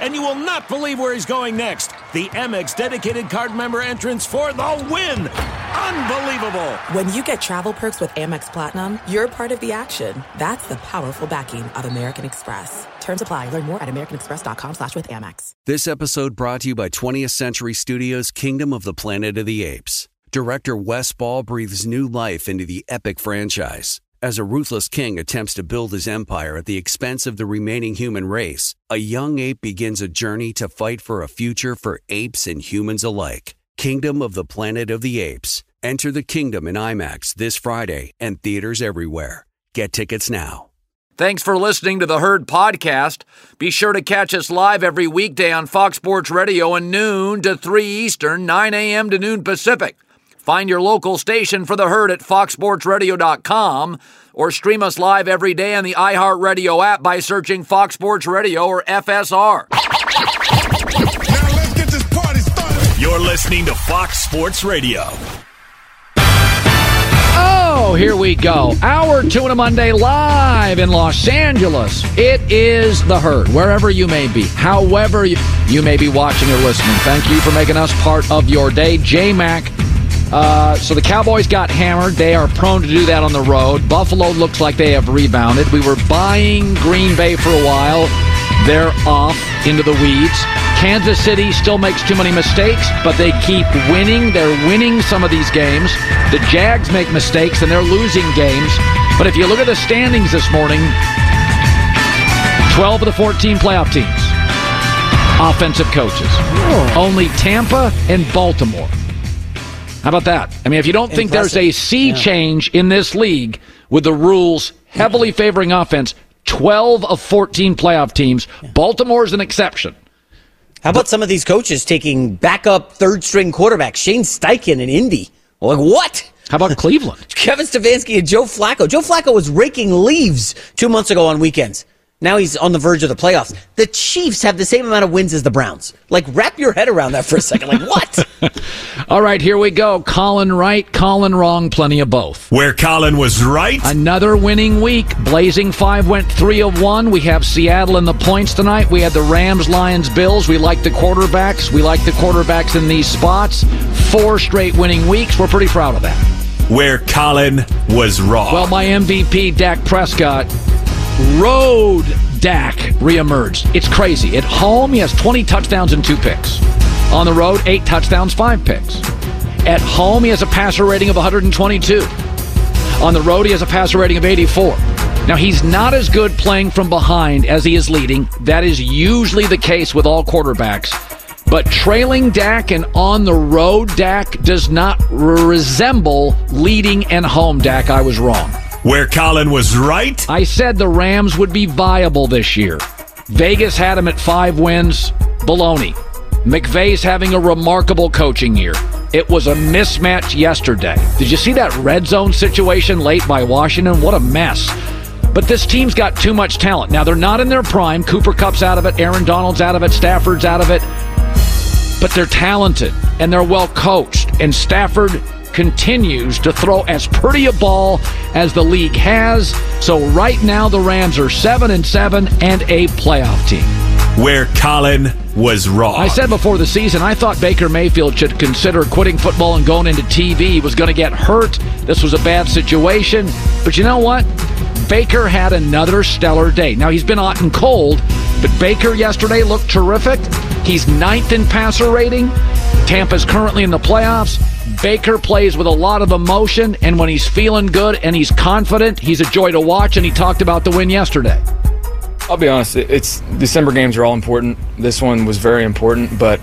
And you will not believe where he's going next. The Amex dedicated card member entrance for the win! Unbelievable! When you get travel perks with Amex Platinum, you're part of the action. That's the powerful backing of American Express. Terms apply. Learn more at americanexpress.com slash with Amex. This episode brought to you by 20th Century Studios' Kingdom of the Planet of the Apes. Director Wes Ball breathes new life into the epic franchise. As a ruthless king attempts to build his empire at the expense of the remaining human race, a young ape begins a journey to fight for a future for apes and humans alike. Kingdom of the Planet of the Apes. Enter the kingdom in IMAX this Friday and theaters everywhere. Get tickets now. Thanks for listening to the Herd Podcast. Be sure to catch us live every weekday on Fox Sports Radio at noon to 3 Eastern, 9 a.m. to noon Pacific. Find your local station for the herd at foxsportsradio.com or stream us live every day on the iHeartRadio app by searching Fox Sports Radio or FSR. Now let's get this party started. You're listening to Fox Sports Radio. Oh, here we go. Hour two on a Monday live in Los Angeles. It is the herd, wherever you may be, however you, you may be watching or listening. Thank you for making us part of your day. J Mac. Uh, so the Cowboys got hammered. They are prone to do that on the road. Buffalo looks like they have rebounded. We were buying Green Bay for a while. They're off into the weeds. Kansas City still makes too many mistakes, but they keep winning. They're winning some of these games. The Jags make mistakes and they're losing games. But if you look at the standings this morning, 12 of the 14 playoff teams, offensive coaches. Oh. Only Tampa and Baltimore. How about that? I mean, if you don't think there's a sea Yeah. change in this league with the rules heavily favoring offense, 12 of 14 playoff teams, Baltimore's an exception. How about some of these coaches taking backup third string quarterbacks? Shane Steichen in Indy. Like what? How about Cleveland? Kevin Stefanski and Joe Flacco. Joe Flacco was raking leaves two months ago on weekends. Now he's on the verge of the playoffs. The Chiefs have the same amount of wins as the Browns. Like wrap your head around that for a second. Like what? All right, here we go. Colin right, Colin wrong, plenty of both. Where Colin was right. Another winning week. Blazing 5 went 3 of 1. We have Seattle in the points tonight. We had the Rams, Lions, Bills. We like the quarterbacks. We like the quarterbacks in these spots. Four straight winning weeks. We're pretty proud of that. Where Colin was wrong. Well, my MVP, Dak Prescott, road Dak reemerged. It's crazy. At home, he has 20 touchdowns and two picks. On the road, eight touchdowns, five picks. At home, he has a passer rating of 122. On the road, he has a passer rating of 84. Now, he's not as good playing from behind as he is leading. That is usually the case with all quarterbacks. But trailing Dak and on the road Dak does not resemble leading and home Dak. I was wrong. Where Colin was right. I said the Rams would be viable this year. Vegas had them at five wins. Baloney. McVay's having a remarkable coaching year. It was a mismatch yesterday. Did you see that red zone situation late by Washington? What a mess. But this team's got too much talent. Now, they're not in their prime. Cooper Kupp's out of it. Aaron Donald's out of it. Stafford's out of it. But they're talented and they're well coached. And Stafford continues to throw as pretty a ball as the league has. So right now the Rams are 7 and 7 and a playoff team. Where Colin was wrong. I said before the season I thought Baker Mayfield should consider quitting football and going into TV. He was going to get hurt. This was a bad situation. But you know what? Baker had another stellar day. Now he's been hot and cold, but Baker yesterday looked terrific. He's ninth in passer rating. Tampa's currently in the playoffs. Baker plays with a lot of emotion, and when he's feeling good and he's confident, he's a joy to watch, and he talked about the win yesterday. I'll be honest, it's December games are all important. This one was very important, but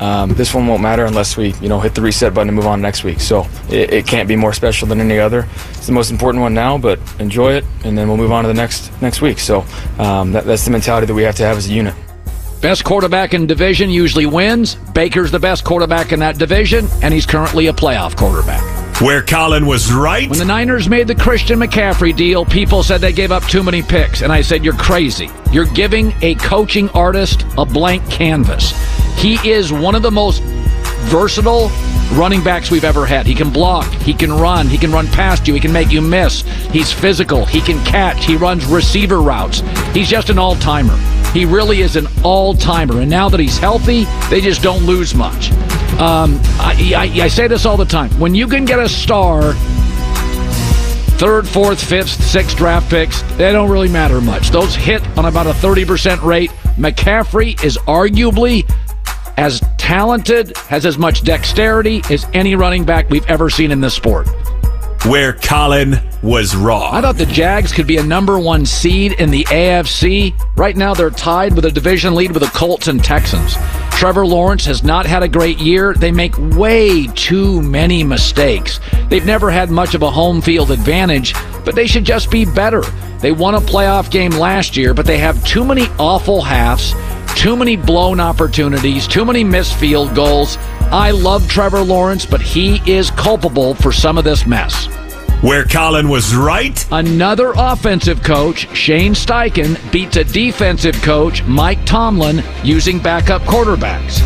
um, this one won't matter unless we, you know, hit the reset button and move on next week. So it, it, can't be more special than any other. It's the most important one now, but enjoy it, and then we'll move on to the next next week. So um, that, that's the mentality that we have to have as a unit. Best quarterback in division usually wins. Baker's the best quarterback in that division, and he's currently a playoff quarterback. Where Colin was right. When the Niners made the Christian McCaffrey deal, people said they gave up too many picks, and I said, You're crazy. You're giving a coaching artist a blank canvas. He is one of the most versatile running backs we've ever had. He can block, he can run, he can run past you, he can make you miss. He's physical, he can catch, he runs receiver routes. He's just an all timer. He really is an all timer. And now that he's healthy, they just don't lose much. Um, I, I, I say this all the time. When you can get a star third, fourth, fifth, sixth draft picks, they don't really matter much. Those hit on about a 30% rate. McCaffrey is arguably as talented, has as much dexterity as any running back we've ever seen in this sport where Colin was wrong. I thought the Jags could be a number one seed in the AFC. Right now, they're tied with a division lead with the Colts and Texans. Trevor Lawrence has not had a great year. They make way too many mistakes. They've never had much of a home field advantage, but they should just be better. They won a playoff game last year, but they have too many awful halves, too many blown opportunities, too many missed field goals. I love Trevor Lawrence, but he is culpable for some of this mess. Where Colin was right. Another offensive coach, Shane Steichen, beats a defensive coach, Mike Tomlin, using backup quarterbacks.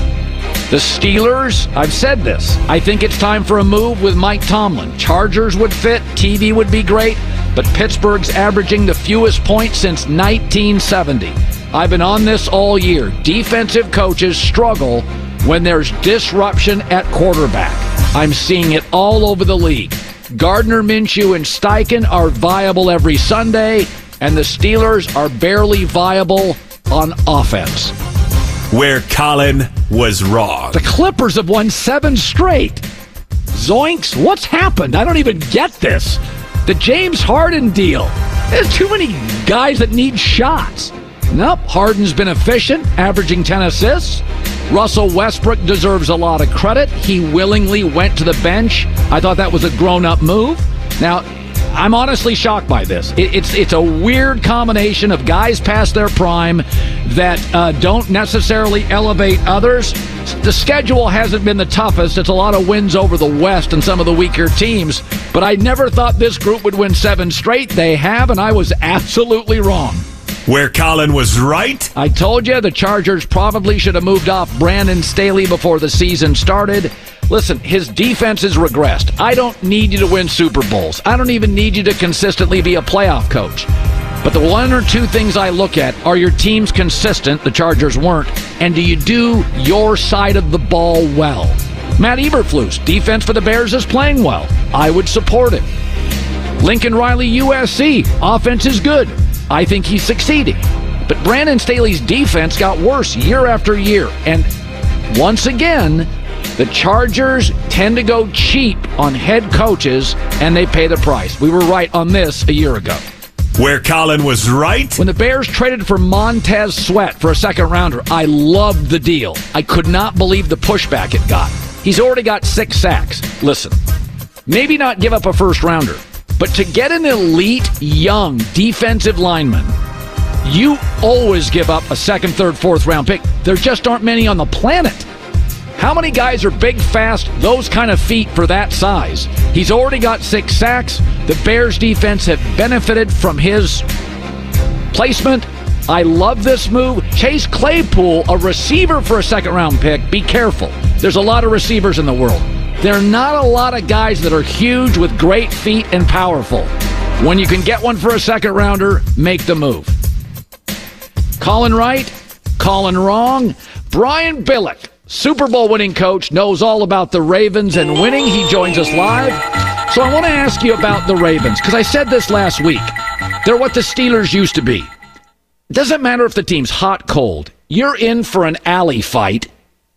The Steelers, I've said this. I think it's time for a move with Mike Tomlin. Chargers would fit, TV would be great, but Pittsburgh's averaging the fewest points since 1970. I've been on this all year. Defensive coaches struggle when there's disruption at quarterback. I'm seeing it all over the league. Gardner Minshew and Steichen are viable every Sunday, and the Steelers are barely viable on offense. Where Colin was wrong. The Clippers have won seven straight. Zoinks, what's happened? I don't even get this. The James Harden deal. There's too many guys that need shots. Nope, Harden's been efficient, averaging 10 assists. Russell Westbrook deserves a lot of credit. He willingly went to the bench. I thought that was a grown up move. Now, I'm honestly shocked by this. it's it's a weird combination of guys past their prime that uh, don't necessarily elevate others. The schedule hasn't been the toughest. It's a lot of wins over the West and some of the weaker teams. But I never thought this group would win seven straight. They have, and I was absolutely wrong where Colin was right. I told you the Chargers probably should have moved off Brandon Staley before the season started. Listen, his defense has regressed. I don't need you to win Super Bowls. I don't even need you to consistently be a playoff coach. But the one or two things I look at are your teams consistent, the Chargers weren't, and do you do your side of the ball well? Matt Eberflus, defense for the Bears is playing well. I would support it. Lincoln Riley, USC, offense is good. I think he's succeeding. But Brandon Staley's defense got worse year after year. And once again, the Chargers tend to go cheap on head coaches and they pay the price. We were right on this a year ago. Where Colin was right. When the Bears traded for Montez Sweat for a second rounder, I loved the deal. I could not believe the pushback it got. He's already got six sacks. Listen, maybe not give up a first rounder, but to get an elite young defensive lineman, you always give up a second, third, fourth round pick. There just aren't many on the planet. How many guys are big, fast, those kind of feet for that size? He's already got six sacks. The Bears defense have benefited from his placement. I love this move. Chase Claypool, a receiver for a second round pick. Be careful. There's a lot of receivers in the world. There are not a lot of guys that are huge with great feet and powerful. When you can get one for a second rounder, make the move. Colin right, Colin wrong. Brian Billick, Super Bowl winning coach, knows all about the Ravens and winning. He joins us live. So I want to ask you about the Ravens because I said this last week. They're what the Steelers used to be. Doesn't matter if the team's hot, cold. You're in for an alley fight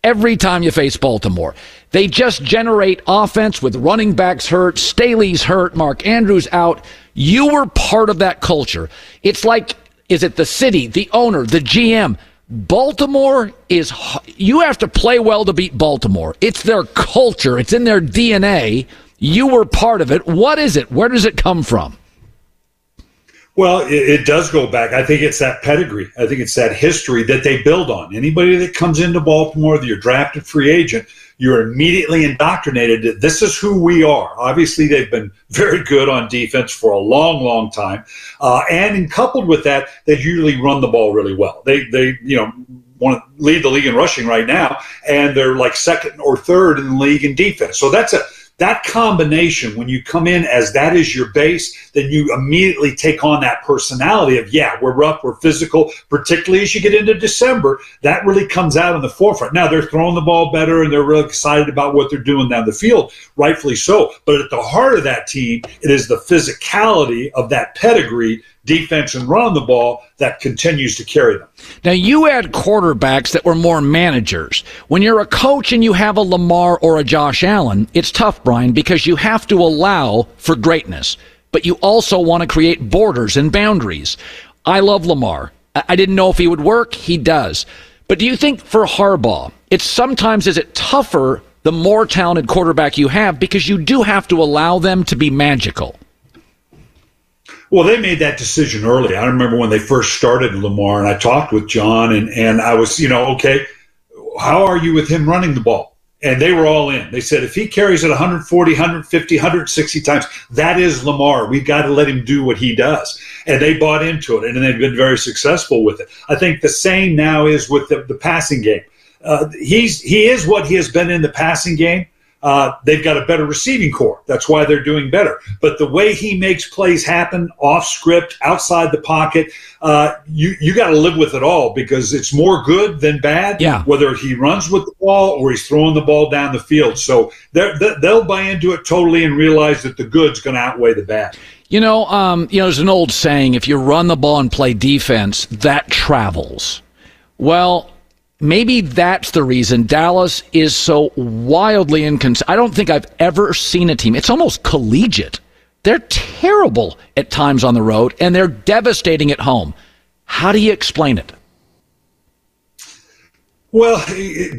every time you face Baltimore. They just generate offense with running backs hurt, Staley's hurt, Mark Andrews out. You were part of that culture. It's like, is it the city, the owner, the GM? Baltimore is, you have to play well to beat Baltimore. It's their culture, it's in their DNA. You were part of it. What is it? Where does it come from? Well, it, it, does go back. I think it's that pedigree. I think it's that history that they build on. Anybody that comes into Baltimore, that you're drafted free agent, you're immediately indoctrinated that this is who we are. Obviously, they've been very good on defense for a long, long time, uh, and coupled with that, they usually run the ball really well. They, they, you know, want to lead the league in rushing right now, and they're like second or third in the league in defense. So that's a that combination, when you come in as that is your base, then you immediately take on that personality of, yeah, we're rough, we're physical, particularly as you get into December. That really comes out in the forefront. Now, they're throwing the ball better and they're really excited about what they're doing down the field, rightfully so. But at the heart of that team, it is the physicality of that pedigree defense and run the ball that continues to carry them. Now, you had quarterbacks that were more managers. When you're a coach and you have a Lamar or a Josh Allen, it's tough, Brian, because you have to allow for greatness, but you also want to create borders and boundaries. I love Lamar. I didn't know if he would work. He does. But do you think for Harbaugh, it's sometimes is it tougher the more talented quarterback you have because you do have to allow them to be magical? Well, they made that decision early. I remember when they first started Lamar, and I talked with John, and, and I was, you know, okay, how are you with him running the ball? And they were all in. They said if he carries it 140, 150, 160 times, that is Lamar. We've got to let him do what he does. And they bought into it, and they've been very successful with it. I think the same now is with the, the passing game. Uh, he's he is what he has been in the passing game uh, they've got a better receiving corps. That's why they're doing better. But the way he makes plays happen off script, outside the pocket, uh, you you got to live with it all because it's more good than bad. Yeah. Whether he runs with the ball or he's throwing the ball down the field, so they'll buy into it totally and realize that the good's going to outweigh the bad. You know, um, you know, there's an old saying: if you run the ball and play defense, that travels. Well, maybe that's the reason Dallas is so wildly inconsistent. I don't think I've ever seen a team. It's almost collegiate. They're terrible at times on the road, and they're devastating at home. How do you explain it? Well,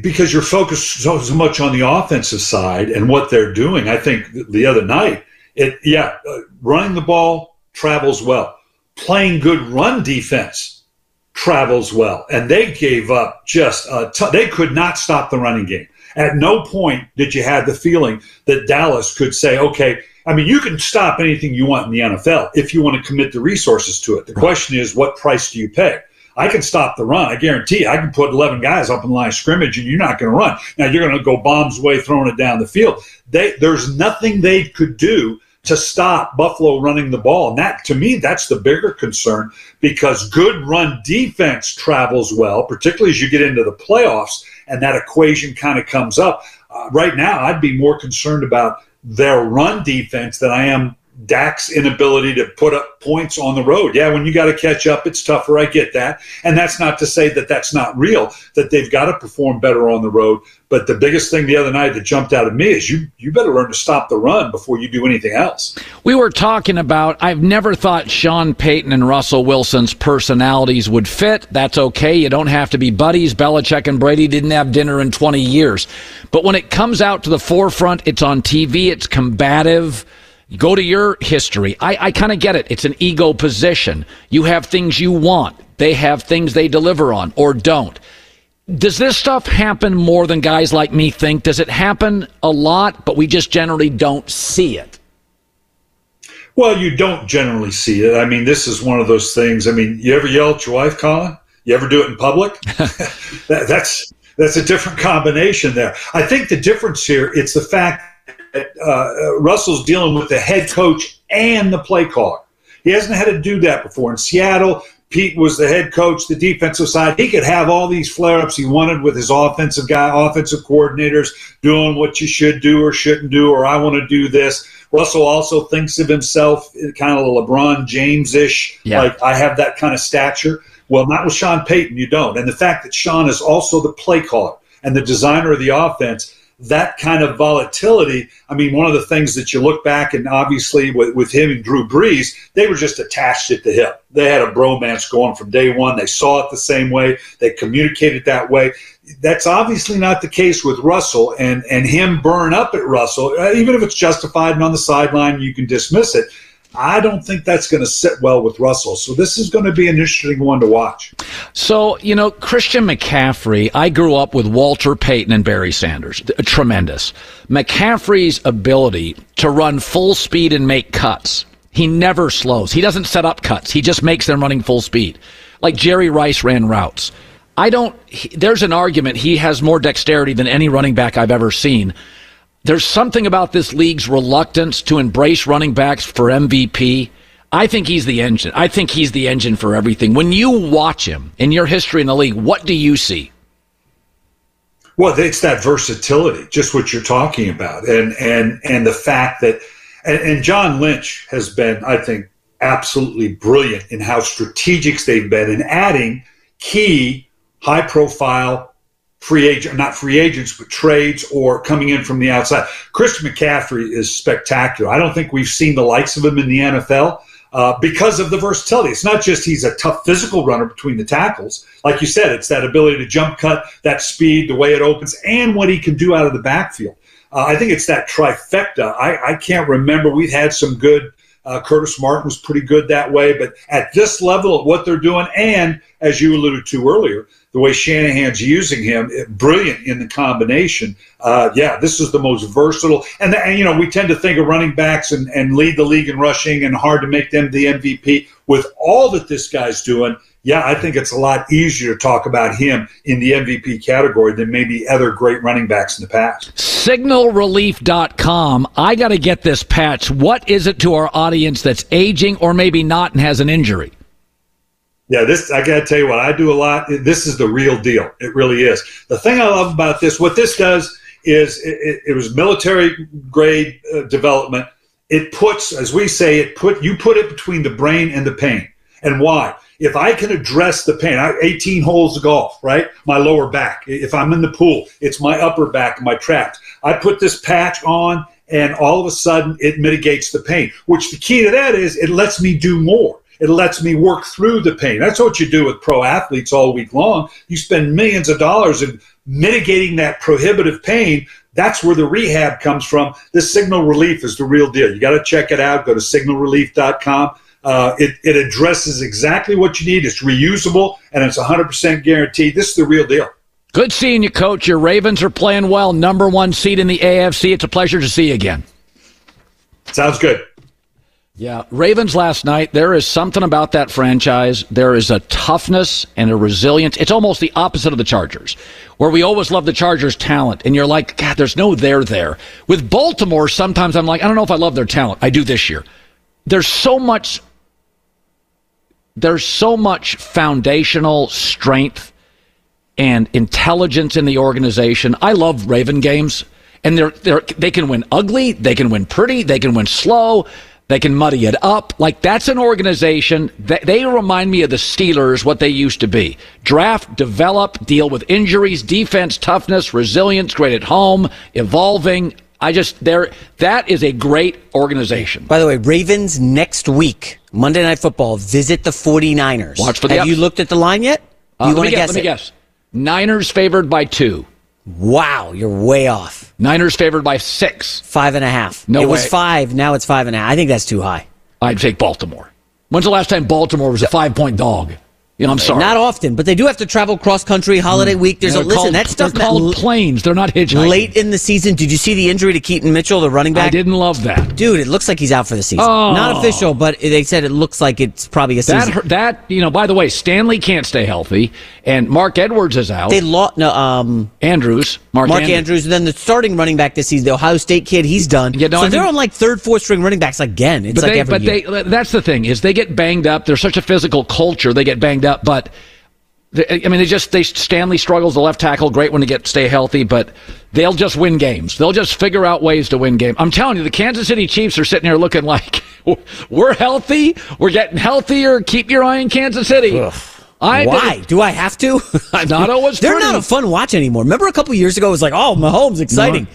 because you're focused so, much on the offensive side and what they're doing. I think the other night, it yeah, uh, running the ball travels well. Playing good run defense travels well. And they gave up just a t- they could not stop the running game. At no point did you have the feeling that Dallas could say, okay, I mean, you can stop anything you want in the NFL if you want to commit the resources to it. The question is, what price do you pay? I can stop the run. I guarantee you, I can put 11 guys up in line of scrimmage and you're not going to run. Now, you're going to go bombs away, throwing it down the field. They, there's nothing they could do to stop Buffalo running the ball. And that, to me, that's the bigger concern because good run defense travels well, particularly as you get into the playoffs and that equation kind of comes up. Uh, right now, I'd be more concerned about their run defense than I am Dak's inability to put up points on the road. Yeah, when you got to catch up, it's tougher. I get that. And that's not to say that that's not real, that they've got to perform better on the road. But the biggest thing the other night that jumped out at me is you you better learn to stop the run before you do anything else. We were talking about I've never thought Sean Payton and Russell Wilson's personalities would fit. That's okay. You don't have to be buddies. Belichick and Brady didn't have dinner in 20 years. But when it comes out to the forefront, it's on TV, it's combative. Go to your history. I, I kind of get it. It's an ego position. You have things you want. They have things they deliver on or don't. Does this stuff happen more than guys like me think? Does it happen a lot, but we just generally don't see it? Well, you don't generally see it. I mean, this is one of those things. I mean, you ever yell at your wife, Colin? You ever do it in public? that, that's that's a different combination there. I think the difference here it's the fact uh, Russell's dealing with the head coach and the play caller. He hasn't had to do that before. In Seattle, Pete was the head coach, the defensive side. He could have all these flare ups he wanted with his offensive guy, offensive coordinators doing what you should do or shouldn't do, or I want to do this. Russell also thinks of himself kind of a LeBron James ish, yeah. like I have that kind of stature. Well, not with Sean Payton, you don't. And the fact that Sean is also the play caller and the designer of the offense, that kind of volatility. I mean, one of the things that you look back and obviously with, with him and Drew Brees, they were just attached at the hip. They had a bromance going from day one. They saw it the same way. They communicated that way. That's obviously not the case with Russell and, and him burn up at Russell, uh, even if it's justified and on the sideline, you can dismiss it. I don't think that's going to sit well with Russell. So this is going to be an interesting one to watch. So, you know, Christian McCaffrey, I grew up with Walter Payton and Barry Sanders. Tremendous. McCaffrey's ability to run full speed and make cuts. He never slows. He doesn't set up cuts. He just makes them running full speed. Like Jerry Rice ran routes. I don't, he, there's an argument he has more dexterity than any running back I've ever seen there's something about this league's reluctance to embrace running backs for MVP. I think he's the engine. I think he's the engine for everything. When you watch him in your history in the league, what do you see? Well, it's that versatility, just what you're talking about, and and and the fact that, and, and John Lynch has been, I think, absolutely brilliant in how strategic they've been in adding key, high-profile free agent, not free agents, but trades or coming in from the outside. Christian McCaffrey is spectacular. I don't think we've seen the likes of him in the NFL. Uh, because of the versatility. It's not just he's a tough physical runner between the tackles. Like you said, it's that ability to jump cut, that speed, the way it opens, and what he can do out of the backfield. Uh, I think it's that trifecta. I, I, can't remember. We've had some good. Uh, Curtis Martin was pretty good that way, but at this level of what they're doing, and as you alluded to earlier, the way Shanahan's using him, brilliant in the combination. Uh, yeah, this is the most versatile. And, and, you know, we tend to think of running backs and, and lead the league in rushing and hard to make them the MVP. With all that this guy's doing, yeah, I think it's a lot easier to talk about him in the MVP category than maybe other great running backs in the past. Signalrelief.com. I got to get this patch. What is it to our audience that's aging or maybe not and has an injury? Yeah, this I got to tell you what I do a lot. This is the real deal. It really is. The thing I love about this, what this does is it, it was military grade uh, development. It puts, as we say, it put you put it between the brain and the pain. And why? If I can address the pain, I 18 holes of golf, right? My lower back. If I'm in the pool, it's my upper back, my traps. I put this patch on, and all of a sudden it mitigates the pain. Which the key to that is it lets me do more. It lets me work through the pain. That's what you do with pro athletes all week long. You spend millions of dollars in mitigating that prohibitive pain. That's where the rehab comes from. This signal relief is the real deal. You got to check it out. Go to signalrelief.com. Uh, it, it addresses exactly what you need. It's reusable and it's 100% guaranteed. This is the real deal. Good seeing you, coach. Your Ravens are playing well. Number one seed in the AFC. It's a pleasure to see you again. Sounds good. Yeah, Ravens last night, there is something about that franchise. There is a toughness and a resilience. It's almost the opposite of the Chargers, where we always love the Chargers' talent, and you're like, God, there's no there there. With Baltimore, sometimes I'm like, I don't know if I love their talent. I do this year. There's so much there's so much foundational strength and intelligence in the organization. I love Raven games. And they're, they're, they can win ugly, they can win pretty, they can win slow. They can muddy it up. Like that's an organization that they remind me of the Steelers, what they used to be. Draft, develop, deal with injuries, defense, toughness, resilience, great at home, evolving. I just there that is a great organization. By the way, Ravens next week, Monday Night Football, visit the 49ers. Watch for the Have ups. you looked at the line yet? Do uh, you want to guess? Let me it? guess. Niners favored by two. Wow, you're way off. Niners favored by six. Five and a half. No it way. was five. Now it's five and a half. I think that's too high. I'd take Baltimore. When's the last time Baltimore was a five point dog? You know, I'm sorry. Not often, but they do have to travel cross country holiday week. There's They're a listen. called- that stuff They're called planes. They're not hitchhiking. late in the season. Did you see the injury to Keaton Mitchell, the running back? I didn't love that. Dude, it looks like he's out for the season. Oh. Not official, but they said it looks like it's probably a season. That that you know. By the way, Stanley can't stay healthy, and Mark Edwards is out. they lost. No, um, Andrews, Mark, Mark Andrews. Andrews, and then the starting running back this season, the Ohio State kid, he's done. Yeah, no, so I they're think- on like third, fourth string running backs again. It's but like they, every but year. they, that's the thing is they get banged up. They're such a physical culture. They get banged up, but I mean, they just they Stanley struggles the left tackle. Great when to get stay healthy, but they'll just win games. They'll just figure out ways to win games. I'm telling you, the Kansas City Chiefs are sitting here looking like we're healthy. We're getting healthier. Keep your eye on Kansas City. I Why? Do I have to? I'm Not always They're pretty. not a fun watch anymore. Remember a couple years ago, it was like, oh, Mahomes, exciting. No.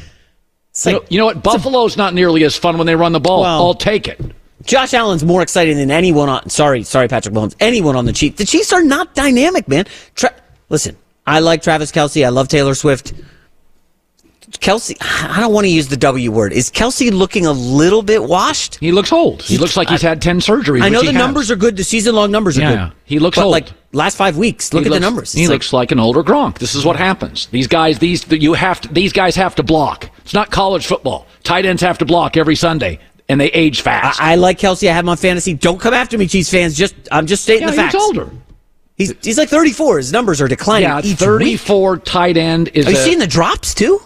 It's You know, you know what? Buffalo's not nearly as fun when they run the ball. Well- I'll take it. Josh Allen's more exciting than anyone on. Sorry, sorry, Patrick Mahomes. Anyone on the Chiefs. The Chiefs are not dynamic, man. Tra- Listen, I like Travis Kelce. I love Taylor Swift. Kelce, I don't want to use the W word. Is Kelce looking a little bit washed? He looks old. He looks like he's had 10 surgeries. I know the has. numbers are good. The season long numbers are good. Yeah, good. he looks but old. like last five weeks. Look He at looks- the numbers. He like- looks like an older Gronk. This is what happens. These guys, these you have to, these guys have to block. It's not college football. Tight ends have to block every Sunday, and they age fast. I, I like Kelce. I have him on fantasy. Don't come after me, Chiefs fans. Just I'm just stating yeah, the facts. he's older. He's he's like 34. His numbers are declining Yeah, each week. 34 tight end is. Are you a- seeing the drops too?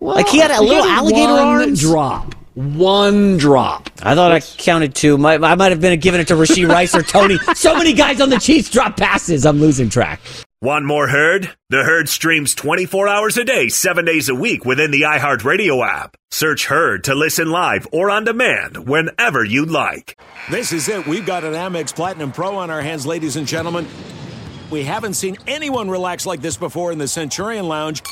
Well, like he had a little got alligator one arms. drop. One drop. I thought I counted two. My, I might have been giving it to Rashee Rice or Tony. So many guys on the Chiefs drop passes. I'm losing track. Want more Herd? The Herd streams 24 hours a day, 7 days a week within the iHeartRadio app. Search Herd to listen live or on demand whenever you'd like. This is it. We've got an Amex Platinum Pro on our hands, ladies and gentlemen. We haven't seen anyone relax like this before in the Centurion Lounge.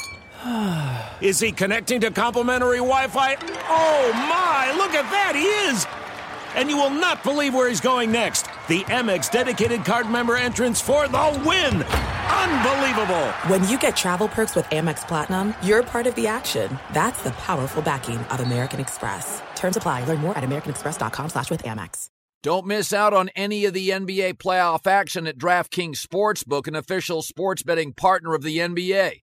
Is he connecting to complimentary Wi Fi? Oh my, look at that, he is! And you will not believe where he's going next. The Amex dedicated card member entrance for the win! Unbelievable! When you get travel perks with Amex Platinum, you're part of the action. That's the powerful backing of American Express. Terms apply. Learn more at americanexpress.com slash with Amex. Don't miss out on any of the NBA playoff action at DraftKings Sportsbook, an official sports betting partner of the NBA.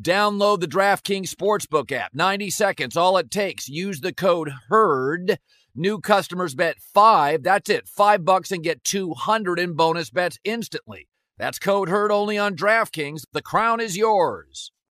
Download the DraftKings Sportsbook app. 90 seconds, all it takes. Use the code HERD. New customers bet 5. That's it. 5 bucks and get 200 in bonus bets instantly. That's code heard only on DraftKings. The crown is yours.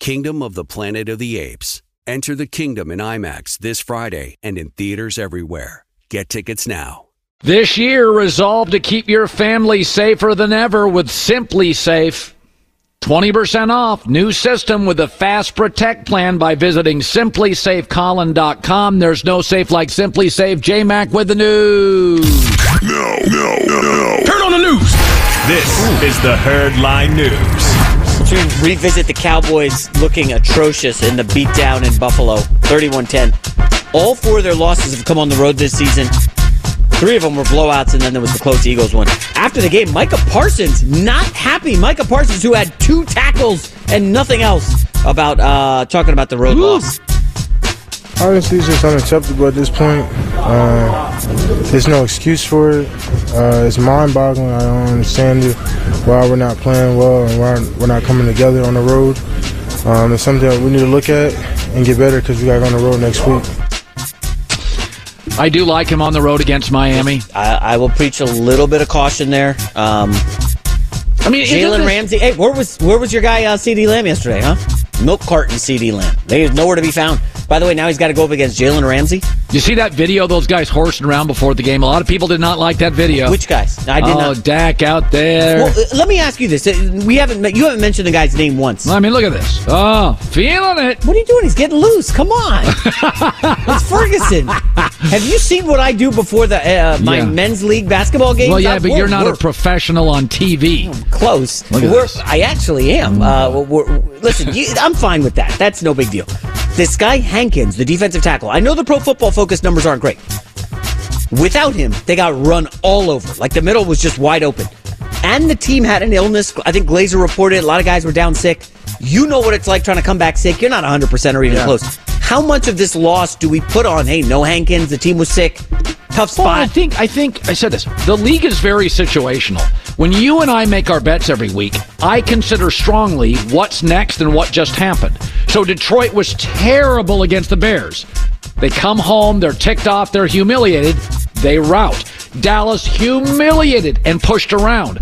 Kingdom of the Planet of the Apes. Enter the kingdom in IMAX this Friday and in theaters everywhere. Get tickets now. This year, resolve to keep your family safer than ever with SimpliSafe. 20% off. New system with the Fast Protect plan by visiting simplisafecolin.com. There's no safe like SimpliSafe. J Mac with the news. No, no, no, no. Turn on the news. This is the Herd Line News. To revisit the Cowboys looking atrocious in the beatdown in Buffalo, 31-10. All four of their losses have come on the road this season. Three of them were blowouts, and then there was the close Eagles one. After the game, Micah Parsons not happy. Micah Parsons, who had two tackles and nothing else, about uh, talking about the road loss. Honestly, it's just unacceptable at this point. Uh, there's no excuse for it. Uh, it's mind-boggling. I don't understand it. Why we're not playing well and why we're not coming together on the road. Um, it's something that we need to look at and get better because we got to go on the road next week. I do like him on the road against Miami. I, I will preach a little bit of caution there. Um, I mean, isn't Jalen Ramsey. Hey, where was where was your guy uh, CeeDee Lamb yesterday? Huh? Milk carton CeeDee Lamb. They nowhere to be found. By the way, now he's got to go up against Jalen Ramsey. You see that video? of Those guys horsing around before the game. A lot of people did not like that video. Which guys? I did not. oh, not. Dak out there. Well, uh, let me ask you this: Uh, We haven't met, you haven't mentioned the guy's name once. I mean, look at this. Oh, feeling it. What are you doing? He's getting loose. Come on, it's Ferguson. Have you seen what I do before the uh, my Yeah. men's league basketball games? Well, yeah, I- but you're not a professional on TV. close. Look at this. I actually am. Uh, we're, we're- listen, you, I'm fine with that. That's no big deal. This guy Hankins, the defensive tackle. I know the Pro Football Focus numbers aren't great. Without him, they got run all over. Like the middle was just wide open. and the team had an illness. I think Glazer reported a lot of guys were down sick. You know what it's like trying to come back sick. You're not 100% or even Yeah. close. How much of this loss do we put on, hey, no Hankins, the team was sick, tough spot? Well, I think I think I said this. The league is very situational. When you and I make our bets every week, I consider strongly what's next and what just happened. So Detroit was terrible against the Bears. They come home, they're ticked off, they're humiliated, they rout. Dallas humiliated and pushed around.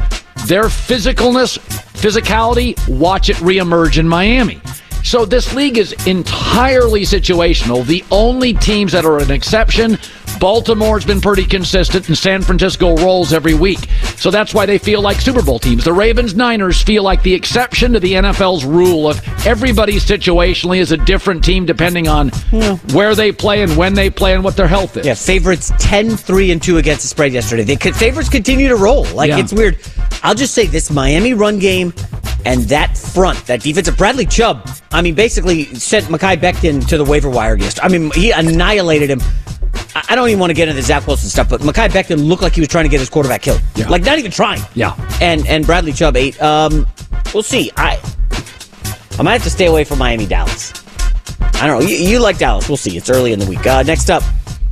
Their physicalness, physicality, watch it reemerge in Miami. So this league is entirely situational. The only teams that are an exception, Baltimore's been pretty consistent, and San Francisco rolls every week. So that's why they feel like Super Bowl teams. The Ravens Niners feel like the exception to the NFL's rule of everybody situationally is a different team depending on where they play and when they play and what their health is. Yeah, favorites 10 3 and 2 against the spread yesterday. They could, favorites continue to roll. Like Yeah. it's weird. I'll just say this Miami run game and that front, that defensive Bradley Chubb, I mean basically sent Mekhi Becton to the waiver wire yesterday. I mean he annihilated him. I don't even want to get into the Zach Wilson stuff, but Mekhi Becton looked like he was trying to get his quarterback killed. Yeah. Like not even trying. Yeah. And and Bradley Chubb ate. Um we'll see. I I might have to stay away from Miami Dallas. I don't know. You, you like Dallas. We'll see. It's early in the week. Uh, next up,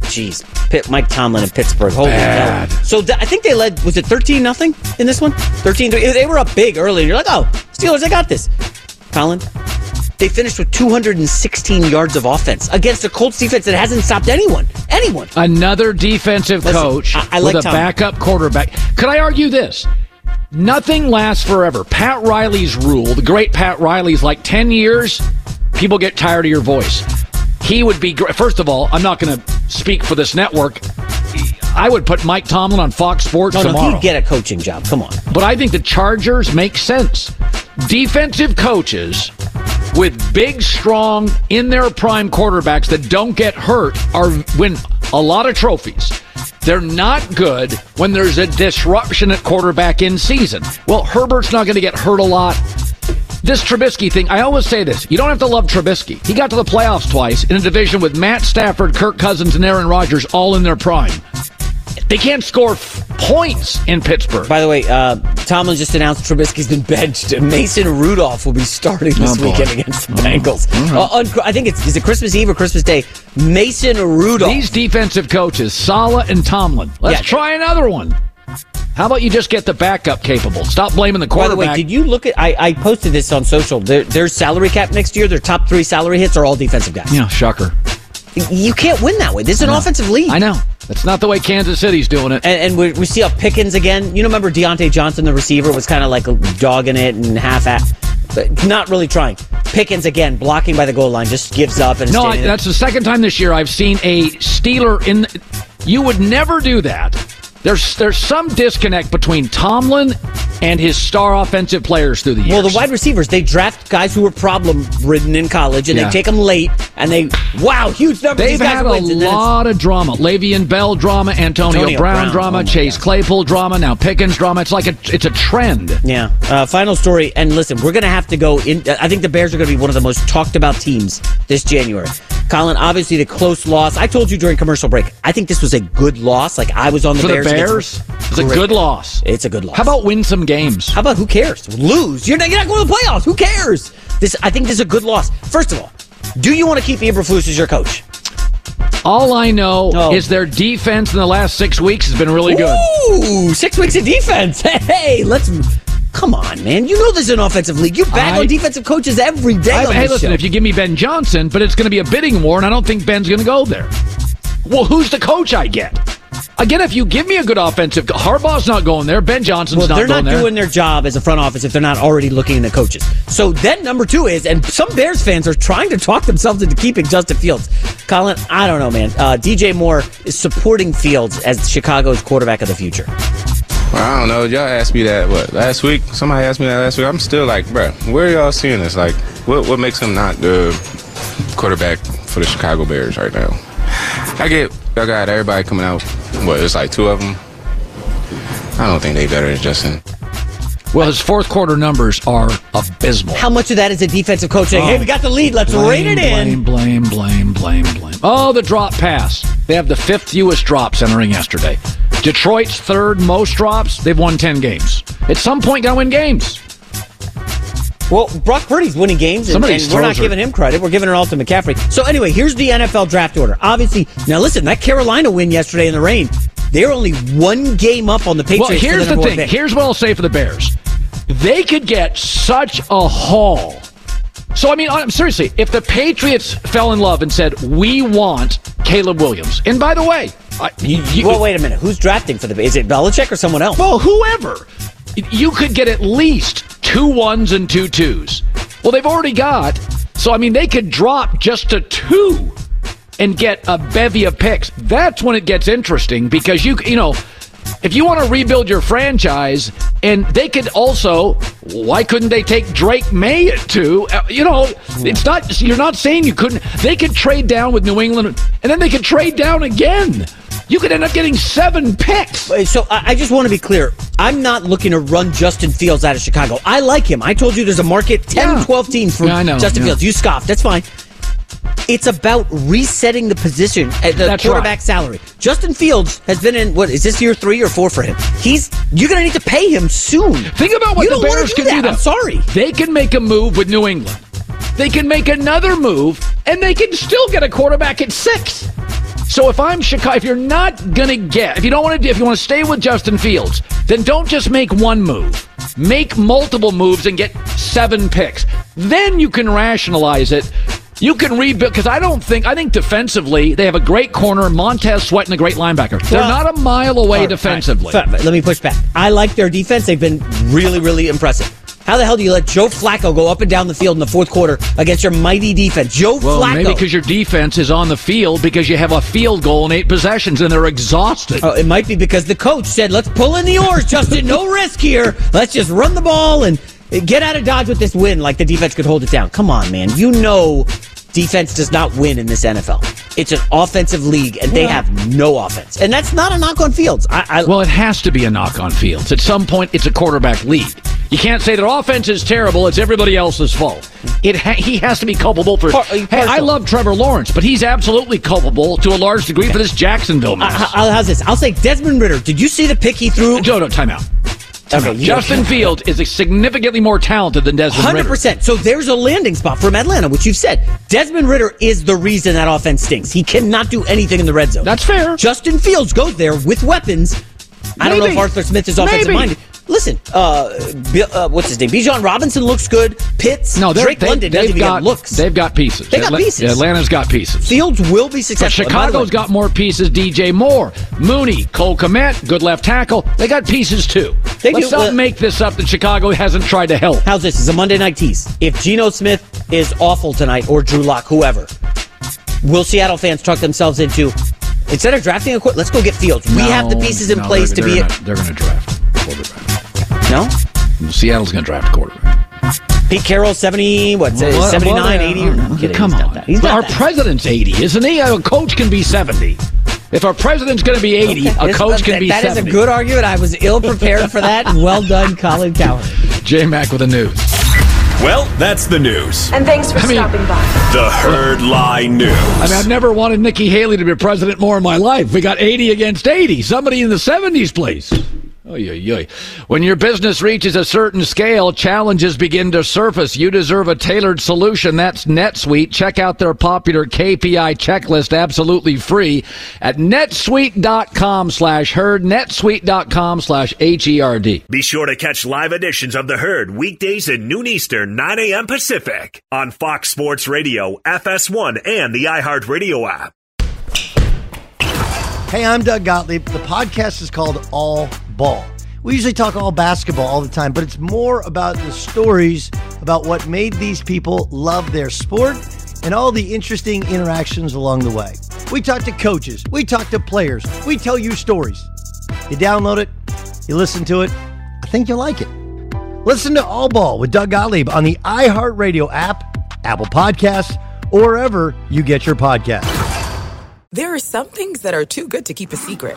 jeez, Pitt, Mike Tomlin in Pittsburgh. Holy hell. So I think they led, was it 13 nothing in this one? 13 3. They were up big early, and you're like, oh, Steelers, they got this. Colin, they finished with 216 yards of offense against a Colts defense that hasn't stopped anyone. Anyone. Another defensive Listen, coach I- I like with a Tom. backup quarterback. Could I argue this? Nothing lasts forever. Pat Riley's rule, the great Pat Riley's like 10 years, people get tired of your voice. He would be great. First of all, I'm not going to speak for this network. I would put Mike Tomlin on Fox Sports No, no, tomorrow. he'd get a coaching job. Come on. But I think the Chargers make sense. Defensive coaches with big, strong, in their prime quarterbacks that don't get hurt are win a lot of trophies. They're not good when there's a disruption at quarterback in season. Well, Herbert's not going to get hurt a lot. This Trubisky thing, I always say this. You don't have to love Trubisky. He got to the playoffs twice in a division with Matt Stafford, Kirk Cousins, and Aaron Rodgers all in their prime. They can't score f- points in Pittsburgh. By the way, uh, Tomlin just announced Trubisky's been benched. Mason Rudolph will be starting this Oh, weekend against the Bengals. Uh, on, I think it's is it Christmas Eve or Christmas Day. Mason Rudolph. These defensive coaches, Saleh and Tomlin. Let's Yeah. try another one. How about you just get the backup capable? Stop blaming the quarterback. By the way, did you look at? I, I posted this on social. Their, their salary cap next year, their top three salary hits are all defensive guys. yeah, shocker. You can't win that way. This is an offensive league. I know. That's not the way Kansas City's doing it. And, and we, we see how Pickens again. You know, remember Diontae Johnson, the receiver, was kind of like dogging it and half at, but not really trying. Pickens again, blocking by the goal line, just gives up and No, I, that's the second time this year I've seen a Steeler in. You would never do that. There's there's some disconnect between Tomlin and his star offensive players through the years. Well, the wide receivers, they draft guys who were problem ridden in college and Yeah. they take them late and they, wow, huge numbers. They've had a wins, and then it's- lot of drama. Le'Veon Bell drama, Antonio, Antonio Brown, Brown, drama, oh Chase God. Claypool drama, now Pickens drama. It's like a it's a trend. Yeah. Uh, final story. And listen, we're going to have to go in. I think the Bears are going to be one of the most talked about teams this January. Colin, obviously the close loss. I told you during commercial break, I think this was a good loss. Like I was on the For the Bears. Bears, it's a good loss. It's a good loss. How about win some games? How about who cares? Lose. You're not, you're not going to the playoffs. Who cares? This I think this is a good loss. First of all, do you want to keep Eberflus as your coach? All I know Oh. is their defense in the last six weeks has been really good. Ooh, six weeks of defense. Hey, let's. Come on, man. You know this is an offensive league. You bag I- on defensive coaches every day. I- hey, listen, show. if you give me Ben Johnson, but it's going to be a bidding war, and I don't think Ben's going to go there. Well, who's the coach I get? Again, if you give me a good offensive, Harbaugh's not going there. Ben Johnson's Well, not they're going not there. doing their job as a front office if they're not already looking into coaches. So then number two is, and some Bears fans are trying to talk themselves into keeping Justin Fields. Colin, I don't know, man. Uh, DJ Moore is supporting Fields as Chicago's quarterback of the future. I don't know. Y'all asked me that what last week? Somebody asked me that last week. I'm still like, bro, where are y'all seeing this? Like, what what makes him not the quarterback for the Chicago Bears right now? I get y'all got everybody coming out. What it's like two of them. I don't think they better than Justin. well, his fourth quarter numbers are abysmal. How much of that is a defensive coach saying, "Hey, we got the lead. Let's rein it in." Blame, blame, blame, blame, blame. Oh, the drop pass. They have the fifth fewest drops entering yesterday. Detroit's third most drops. They've won 10 games. At some point, got to win games. Well, Brock Purdy's winning games, and, and we're not giving him credit. We're giving it all to McCaffrey. So anyway, here's the NFL draft order. Obviously, now listen, that Carolina win yesterday in the rain, they're only one game up on the Patriots. Well, here's the, the thing. Here's what I'll say for the Bears. They could get such a haul. So I mean, seriously, if the Patriots fell in love and said, "We want Caleb Williams," and by the way, I, you, you, well, wait a minute, who's drafting for the? Is it Belichick or someone else? Well, whoever. You could get at least two ones and two twos. Well, they've already got. So, I mean, they could drop just to two and get a bevy of picks. That's when it gets interesting because you, you know, if you want to rebuild your franchise, and they could also, why couldn't they take Drake Maye at two? Uh, you know, it's not, you're not saying you couldn't. They could trade down with New England, and then they could trade down again. You could end up getting seven picks. So I just want to be clear. I'm not looking to run Justin Fields out of Chicago. I like him. I told you there's a market 10, yeah. 12 teams for yeah, know, Justin yeah. Fields. You scoffed. That's fine. It's about resetting the position at the That's quarterback right. salary. Justin Fields has been in what is this year three or four for him? He's you're gonna need to pay him soon. Think about what you the Bears do can do. That. I'm sorry. They can make a move with New England. They can make another move, and they can still get a quarterback at six. So if I'm Chicago, if you're not gonna get, if you don't want to, if you want to stay with Justin Fields, then don't just make one move. Make multiple moves and get seven picks. Then you can rationalize it. You can rebuild because I don't think I think defensively they have a great corner, Montez Sweat, and a great linebacker. They're Well, not a mile away right, defensively. right. Let me push back. I like their defense. They've been really, really impressive. How the hell do you let Joe Flacco go up and down the field in the fourth quarter against your mighty defense? Joe Well, Flacco. maybe because your defense is on the field because you have a field goal in eight possessions and they're exhausted. Oh, it might be because the coach said, "Let's pull in the oars, Justin. No risk here. Let's just run the ball and get out of dodge with this win." Like the defense could hold it down. Come on, man. You know, defense does not win in this NFL. It's an offensive league, and they have no offense, and that's not a knock on Fields. I, I, well, it has to be a knock on Fields. At some point, it's a quarterback league. You can't say their offense is terrible. It's everybody else's fault. It ha- he has to be culpable for. Par- uh, hey, I love Trevor Lawrence, but he's absolutely culpable to a large degree for this Jacksonville mess. I- I- how's this? I'll say Desmond Ridder. Did you see the pick he threw? no, no, timeout. Okay, Justin Fields is significantly more talented than Desmond Hundred Ridder. percent. So there's a landing spot from Atlanta, which you've said. Desmond Ridder is the reason that offense stinks. He cannot do anything in the red zone. That's fair. Justin Fields goes there with weapons. I don't know if Arthur Smith is offensive Maybe. minded. Listen, uh, uh, what's his name? Bijan Robinson looks good. Pitts, No, they're, Drake they, London they've got looks. They've got pieces. They got Atla- pieces. Atlanta's got pieces. Fields will be successful. By Chicago's way, got more pieces. DJ Moore, Mooney, Cole Kmet, good left tackle. They got pieces too. They Let's do. not Uh, make this up that Chicago hasn't tried to help. How's this? It's a Monday night tease. If Geno Smith is awful tonight, or Drew Lock, whoever, will Seattle fans truck themselves into instead of drafting a quarterback, let's go get Fields. we have the pieces in No, place to be they're it. Gonna, they're going to draft quarterback. No, Seattle's going to draft a quarterback. Pete Carroll, seventy what, Well, 79, well, 80? Or, no, I'm kidding. Come He's not on. that. He's not Our that. president's 80, isn't he? A coach can be 70. If our president's going to be 80, a It's- coach can that- be That is 70. a good argument. I was ill prepared for that. Well done, Colin Cowherd. J Mac with the news. Well, that's the news. And thanks for I mean- stopping by. The Herd Lie News. I mean, I've never wanted Nikki Haley to be president more in my life. We got 80 against 80. Somebody in the 70s, please. Oy, oy, oy. When your business reaches a certain scale, challenges begin to surface. You deserve a tailored solution. That's NetSuite. Check out their popular KPI checklist absolutely free at netsuite.com slash herd, netsuite.com slash H-E-R-D. Be sure to catch live editions of The Herd weekdays at noon Eastern, 9 a.m. Pacific on Fox Sports Radio, FS1, and the iHeartRadio app. Hey, I'm Doug Gottlieb. The podcast is called All Ball. We usually talk all basketball all the time, but it's more about the stories about what made these people love their sport and all the interesting interactions along the way. We talk to coaches, we talk to players, we tell you stories. You download it, you listen to it, I think you'll like it. Listen to All Ball with Doug Gottlieb on the iHeartRadio app, Apple Podcasts, or wherever you get your podcasts. There are some things that are too good to keep a secret.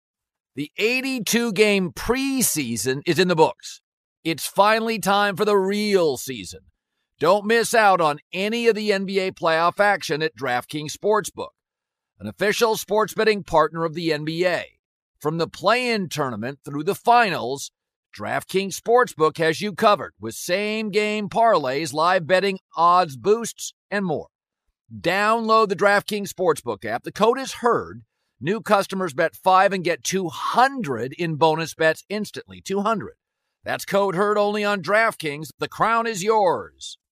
The 82 game preseason is in the books. It's finally time for the real season. Don't miss out on any of the NBA playoff action at DraftKings Sportsbook, an official sports betting partner of the NBA. From the play in tournament through the finals, DraftKings Sportsbook has you covered with same game parlays, live betting, odds boosts, and more. Download the DraftKings Sportsbook app. The code is HERD. New customers bet 5 and get 200 in bonus bets instantly. 200. That's code heard only on DraftKings. The crown is yours.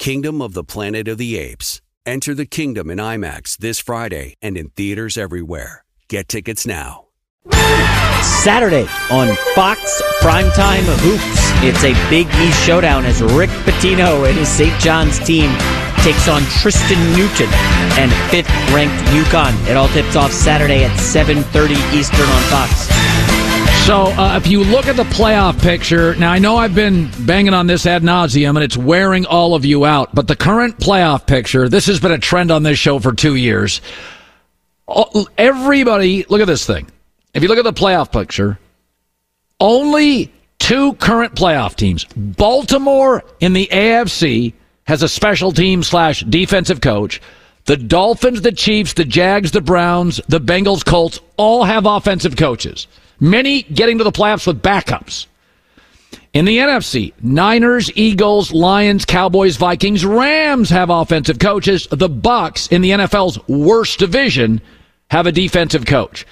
Kingdom of the Planet of the Apes. Enter the kingdom in IMAX this Friday and in theaters everywhere. Get tickets now. Saturday on Fox Primetime Hoops. It's a Big East showdown as Rick Pitino and his St. John's team takes on Tristan Newton and fifth-ranked UConn. It all tips off Saturday at 7.30 Eastern on Fox. So, uh, if you look at the playoff picture, now I know I've been banging on this ad nauseum and it's wearing all of you out, but the current playoff picture, this has been a trend on this show for two years. Everybody, look at this thing. If you look at the playoff picture, only two current playoff teams. Baltimore in the AFC has a special team slash defensive coach. The Dolphins, the Chiefs, the Jags, the Browns, the Bengals, Colts all have offensive coaches. Many getting to the playoffs with backups. In the NFC, Niners, Eagles, Lions, Cowboys, Vikings, Rams have offensive coaches. The Bucks in the NFL's worst division have a defensive coach.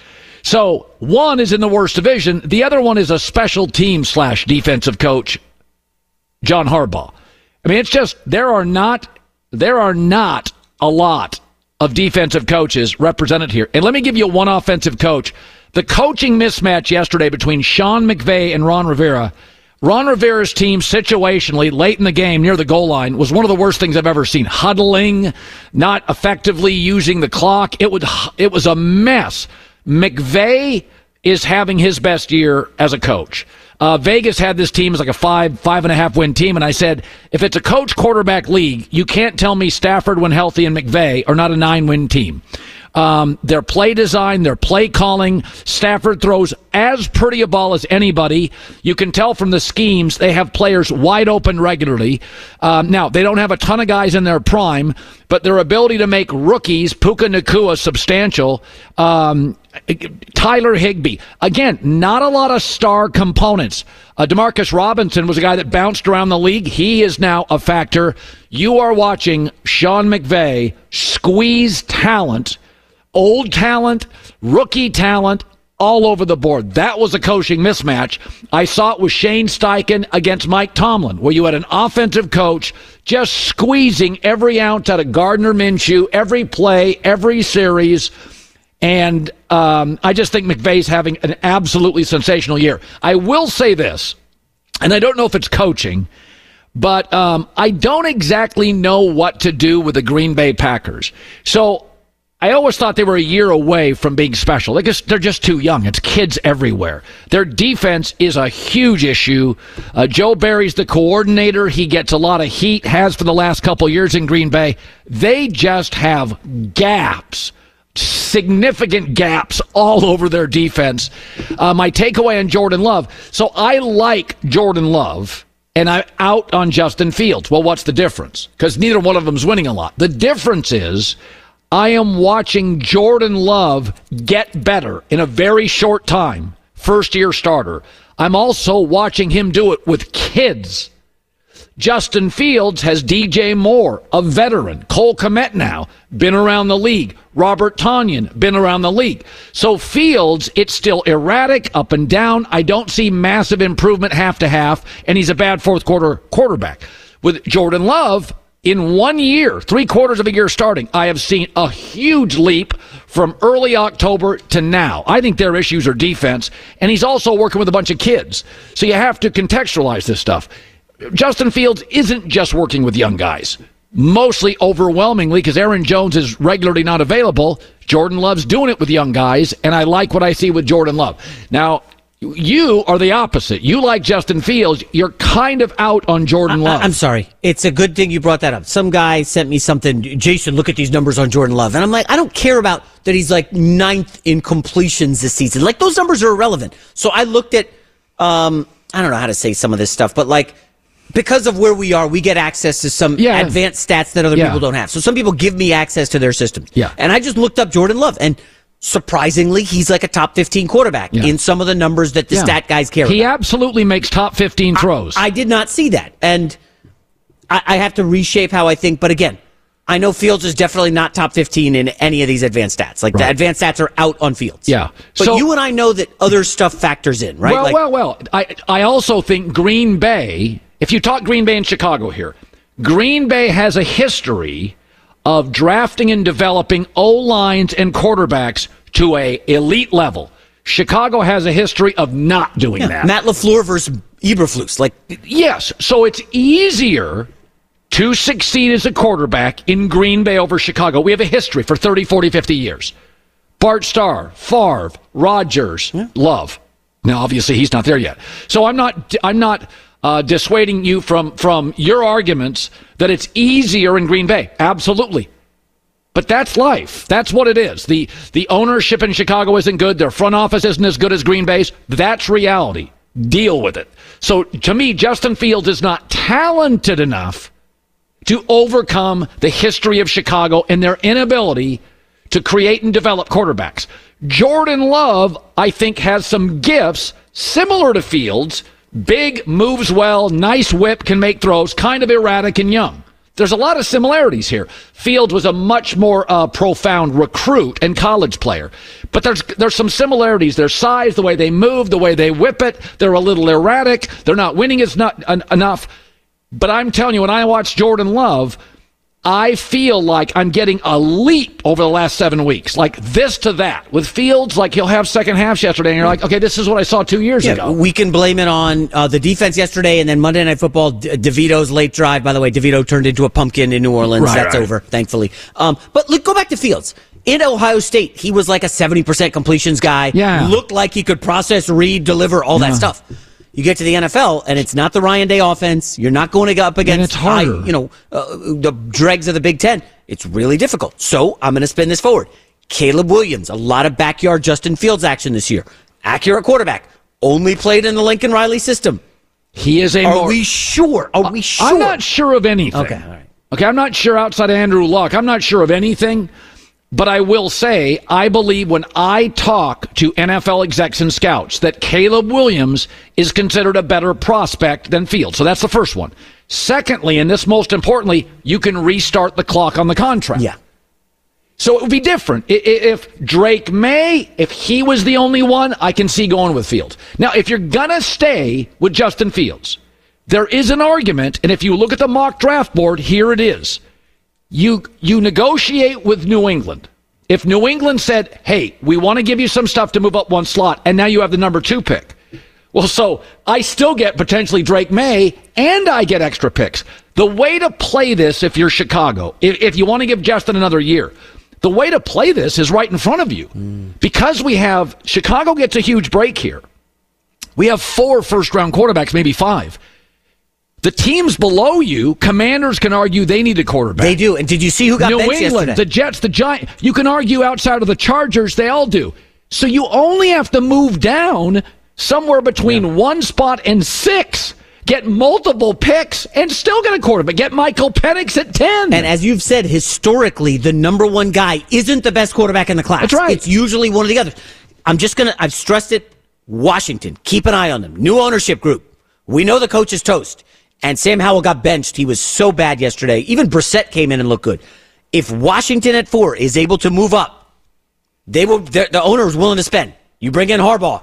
So one is in the worst division. The other one is a special team slash defensive coach, John Harbaugh. I mean, it's just there are not there are not a lot of defensive coaches represented here. And let me give you one offensive coach. The coaching mismatch yesterday between Sean McVay and Ron Rivera. Ron Rivera's team situationally late in the game near the goal line was one of the worst things I've ever seen. Huddling, not effectively using the clock. It would it was a mess. McVay is having his best year as a coach. Uh, Vegas had this team as like a five, five and a half win team, and I said, if it's a coach quarterback league, you can't tell me Stafford, when healthy, and McVay are not a nine win team. Um, their play design, their play calling. Stafford throws as pretty a ball as anybody. You can tell from the schemes they have players wide open regularly. Um, now they don't have a ton of guys in their prime, but their ability to make rookies, Puka Nacua, substantial. Um, Tyler Higbee. Again, not a lot of star components. Uh, Demarcus Robinson was a guy that bounced around the league. He is now a factor. You are watching Sean McVay squeeze talent, old talent, rookie talent, all over the board. That was a coaching mismatch. I saw it with Shane Steichen against Mike Tomlin, where you had an offensive coach just squeezing every ounce out of Gardner Minshew, every play, every series. And um, I just think McVay's having an absolutely sensational year. I will say this, and I don't know if it's coaching, but um, I don't exactly know what to do with the Green Bay Packers. So I always thought they were a year away from being special. They just, they're just too young. It's kids everywhere. Their defense is a huge issue. Uh, Joe Barry's the coordinator. He gets a lot of heat, has for the last couple years in Green Bay. They just have gaps significant gaps all over their defense. Uh, my takeaway on Jordan Love. So I like Jordan Love and I'm out on Justin Fields. Well, what's the difference? Because neither one of them's winning a lot. The difference is I am watching Jordan Love get better in a very short time. First year starter. I'm also watching him do it with kids. Justin Fields has DJ Moore, a veteran. Cole Kmet now, been around the league. Robert Tonyan, been around the league. So Fields, it's still erratic, up and down. I don't see massive improvement half to half, and he's a bad fourth quarter quarterback. With Jordan Love, in one year, three quarters of a year starting, I have seen a huge leap from early October to now. I think their issues are defense, and he's also working with a bunch of kids. So you have to contextualize this stuff. Justin Fields isn't just working with young guys. Mostly overwhelmingly, because Aaron Jones is regularly not available. Jordan Love's doing it with young guys, and I like what I see with Jordan Love. Now, you are the opposite. You like Justin Fields. You're kind of out on Jordan Love. I, am sorry. It's a good thing you brought that up. Some guy sent me something. Jason, look at these numbers on Jordan Love. And I'm like, I don't care about that he's like ninth in completions this season. Like, those numbers are irrelevant. So I looked at, um, I don't know how to say some of this stuff, but like, because of where we are, we get access to some yeah. advanced stats that other yeah. people don't have. So some people give me access to their system. Yeah. And I just looked up Jordan Love and surprisingly, he's like a top 15 quarterback yeah. in some of the numbers that the stat guys care He about. absolutely makes top 15 throws. I, I did not see that. And I, I have to reshape how I think. But again, I know Fields is definitely not top 15 in any of these advanced stats. Like right. the advanced stats are out on Fields. Yeah. But so, you and I know that other stuff factors in, right? Well, like, well, well. I, I also think Green Bay if you talk Green Bay and Chicago here, Green Bay has a history of drafting and developing O lines and quarterbacks to a elite level. Chicago has a history of not doing yeah, that. Matt LaFleur versus Eberflus, like yes, so it's easier to succeed as a quarterback in Green Bay over Chicago. We have a history for 30, 40, 50 years. Bart Starr, Favre, Rodgers, yeah. Love. Now obviously he's not there yet. So I'm not I'm not uh, dissuading you from from your arguments that it's easier in Green Bay. Absolutely. But that's life. That's what it is. The the ownership in Chicago isn't good. Their front office isn't as good as Green Bay's. That's reality. Deal with it. So to me, Justin Fields is not talented enough to overcome the history of Chicago and their inability to create and develop quarterbacks. Jordan Love, I think, has some gifts similar to Fields Big, moves well, nice whip, can make throws, kind of erratic and young. There's a lot of similarities here. Fields was a much more uh, profound recruit and college player, but there's there's some similarities. Their size, the way they move, the way they whip it. They're a little erratic. They're not winning as not enough. But I'm telling you, when I watch Jordan Love, I feel like I'm getting a leap over the last seven weeks, like this to that. With Fields, like he'll have second halves yesterday, and you're like, okay, this is what I saw two years yeah, ago. We can blame it on uh, the defense yesterday, and then Monday Night Football, De- DeVito's late drive. By the way, DeVito turned into a pumpkin in New Orleans. Right, That's right. over, thankfully. Um, but look, go back to Fields. In Ohio State, he was like a 70% completions guy. Yeah. Looked like he could process, read, deliver, all yeah. that stuff. You get to the NFL, and it's not the Ryan Day offense. You're not going up against high, you know, uh, the dregs of the Big Ten. It's really difficult. So I'm going to spin this forward. Caleb Williams, a lot of backyard Justin Fields action this year. Accurate quarterback. Only played in the Lincoln Riley system. He is a. Are more, we sure? Are we sure? I'm not sure of anything. Okay, all right. Okay, I'm not sure outside of Andrew Luck. I'm not sure of anything. But I will say, I believe when I talk to NFL execs and scouts that Caleb Williams is considered a better prospect than Fields. So that's the first one. Secondly, and this most importantly, you can restart the clock on the contract. Yeah. So it would be different. If Drake Maye, if he was the only one, I can see going with Fields. Now, if you're going to stay with Justin Fields, there is an argument, and if you look at the mock draft board, here it is you you negotiate with New England. If New England said, "Hey, we want to give you some stuff to move up one slot," and now you have the number two pick, well, so I still get potentially Drake Maye and I get extra picks. The way to play this, if you're Chicago, if, if you want to give Justin another year, the way to play this is right in front of you, mm. because we have Chicago gets a huge break here. We have four first round quarterbacks, maybe five. The teams below you, Commanders can argue they need a quarterback. They do. And did you see who got New England, yesterday? the Jets, the Giant. You can argue outside of the Chargers, they all do. So you only have to move down somewhere between one spot and six, get multiple picks, and still get a quarterback. Get Michael Penix at ten. And as you've said, historically, the number one guy isn't the best quarterback in the class. That's right. It's usually one of the others. I'm just gonna. I've stressed it. Washington, keep an eye on them. New ownership group. We know the coach is toast. And Sam Howell got benched. He was so bad yesterday. Even Brissett came in and looked good. If Washington at four is able to move up, they will. The owner is willing to spend. You bring in Harbaugh.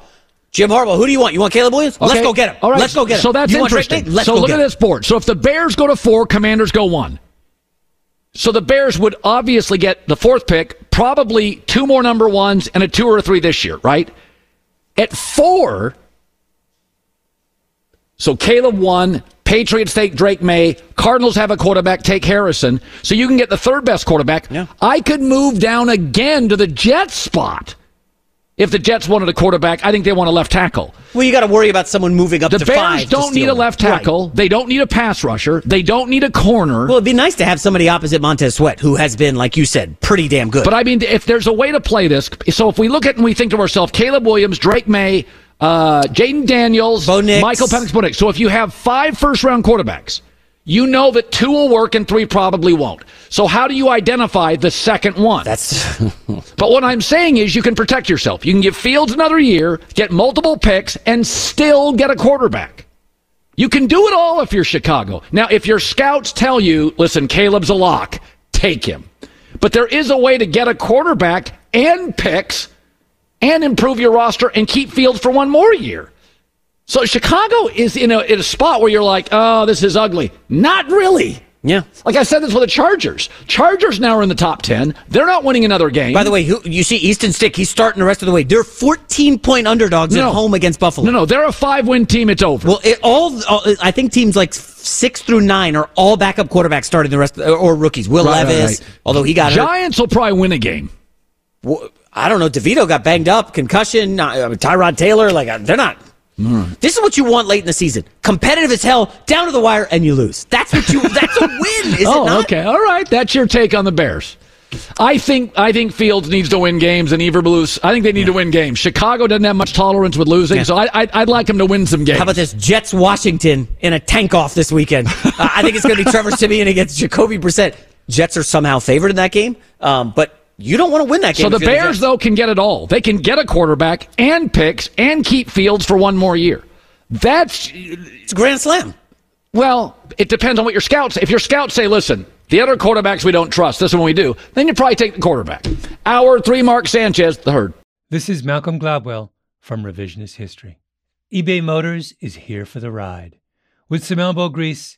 Jim Harbaugh, who do you want? You want Caleb Williams? Let's go get him. All right. Let's go get him. So that's you interesting. So go look at him. this board. So if the Bears go to four, Commanders go one. So the Bears would obviously get the fourth pick, probably two more number ones and a two or a three this year, right? At four, so Caleb one, Patriots take Drake Maye, Cardinals have a quarterback, take Harrison. So you can get the third best quarterback. I could move down again to the Jets spot. If the Jets wanted a quarterback, I think they want a left tackle. Well, you got to worry about someone moving up The to Bears to don't need a left Right. tackle. They don't need a pass rusher. They don't need a corner. Well, it'd be nice to have somebody opposite Montez Sweat who has been, like you said, pretty damn good. But I mean, if there's a way to play this, so if we look at and we think to ourselves, Caleb Williams, Drake May, uh, Jayden Daniels, Bo Nix. Michael Penix, Bo Nix. So if you have five first round quarterbacks, you know that two will work and three probably won't. So how do you identify the second one? That's. but what I'm saying is you can protect yourself. You can give Fields another year, get multiple picks, and still get a quarterback. You can do it all if you're Chicago. Now, if your scouts tell you, listen, Caleb's a lock, take him. But there is a way to get a quarterback and picks and improve your roster and keep Fields for one more year. So Chicago is in a, in a spot where you're like, oh, this is ugly. Not really. Yeah. Like I said this with the Chargers. Chargers now are in the top 10. They're not winning another game. By the way, who, you see Easton Stick, he's starting the rest of the way. They're 14 point underdogs No. at home against Buffalo. No, no, they're a five win team. It's over. Well, it, all, all I think teams like six through nine are all backup quarterbacks starting the rest, or rookies. Will Right, right, Levis, right. although he got hurt. Giants will probably win a game. Well, I don't know. DeVito got banged up, concussion. Uh, Tyrod Taylor, like uh, they're not. This is what you want late in the season. Competitive as hell, down to the wire, and you lose. That's what you. that's a win, is oh, it not? Oh, okay, all right. That's your take on the Bears. I think I think Fields needs to win games, and Eberflus. I think they need to win games. Chicago doesn't have much tolerance with losing, Yeah. so I, I, I'd like him to win some games. How about this Jets Washington in a tank off this weekend? uh, I think it's going to be Trevor Siemian against Jacoby Brissett. Jets are somehow favored in that game, um, but you don't want to win that game. So the Bears, though, can get it all. They can get a quarterback and picks and keep Fields for one more year. That's it's a grand slam. Well, it depends on what your scouts. Say. If your scouts say, "Listen, the other quarterbacks we don't trust. This is what we do," then you probably take the quarterback. Hour three, Mark Sanchez, the herd. This is Malcolm Gladwell from Revisionist History. eBay Motors is here for the ride. With some elbow grease,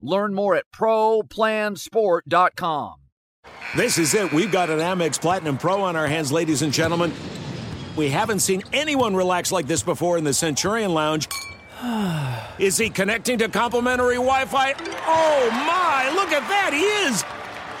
Learn more at ProPlansport.com. This is it. We've got an Amex Platinum Pro on our hands, ladies and gentlemen. We haven't seen anyone relax like this before in the Centurion Lounge. Is he connecting to complimentary Wi Fi? Oh my, look at that, he is!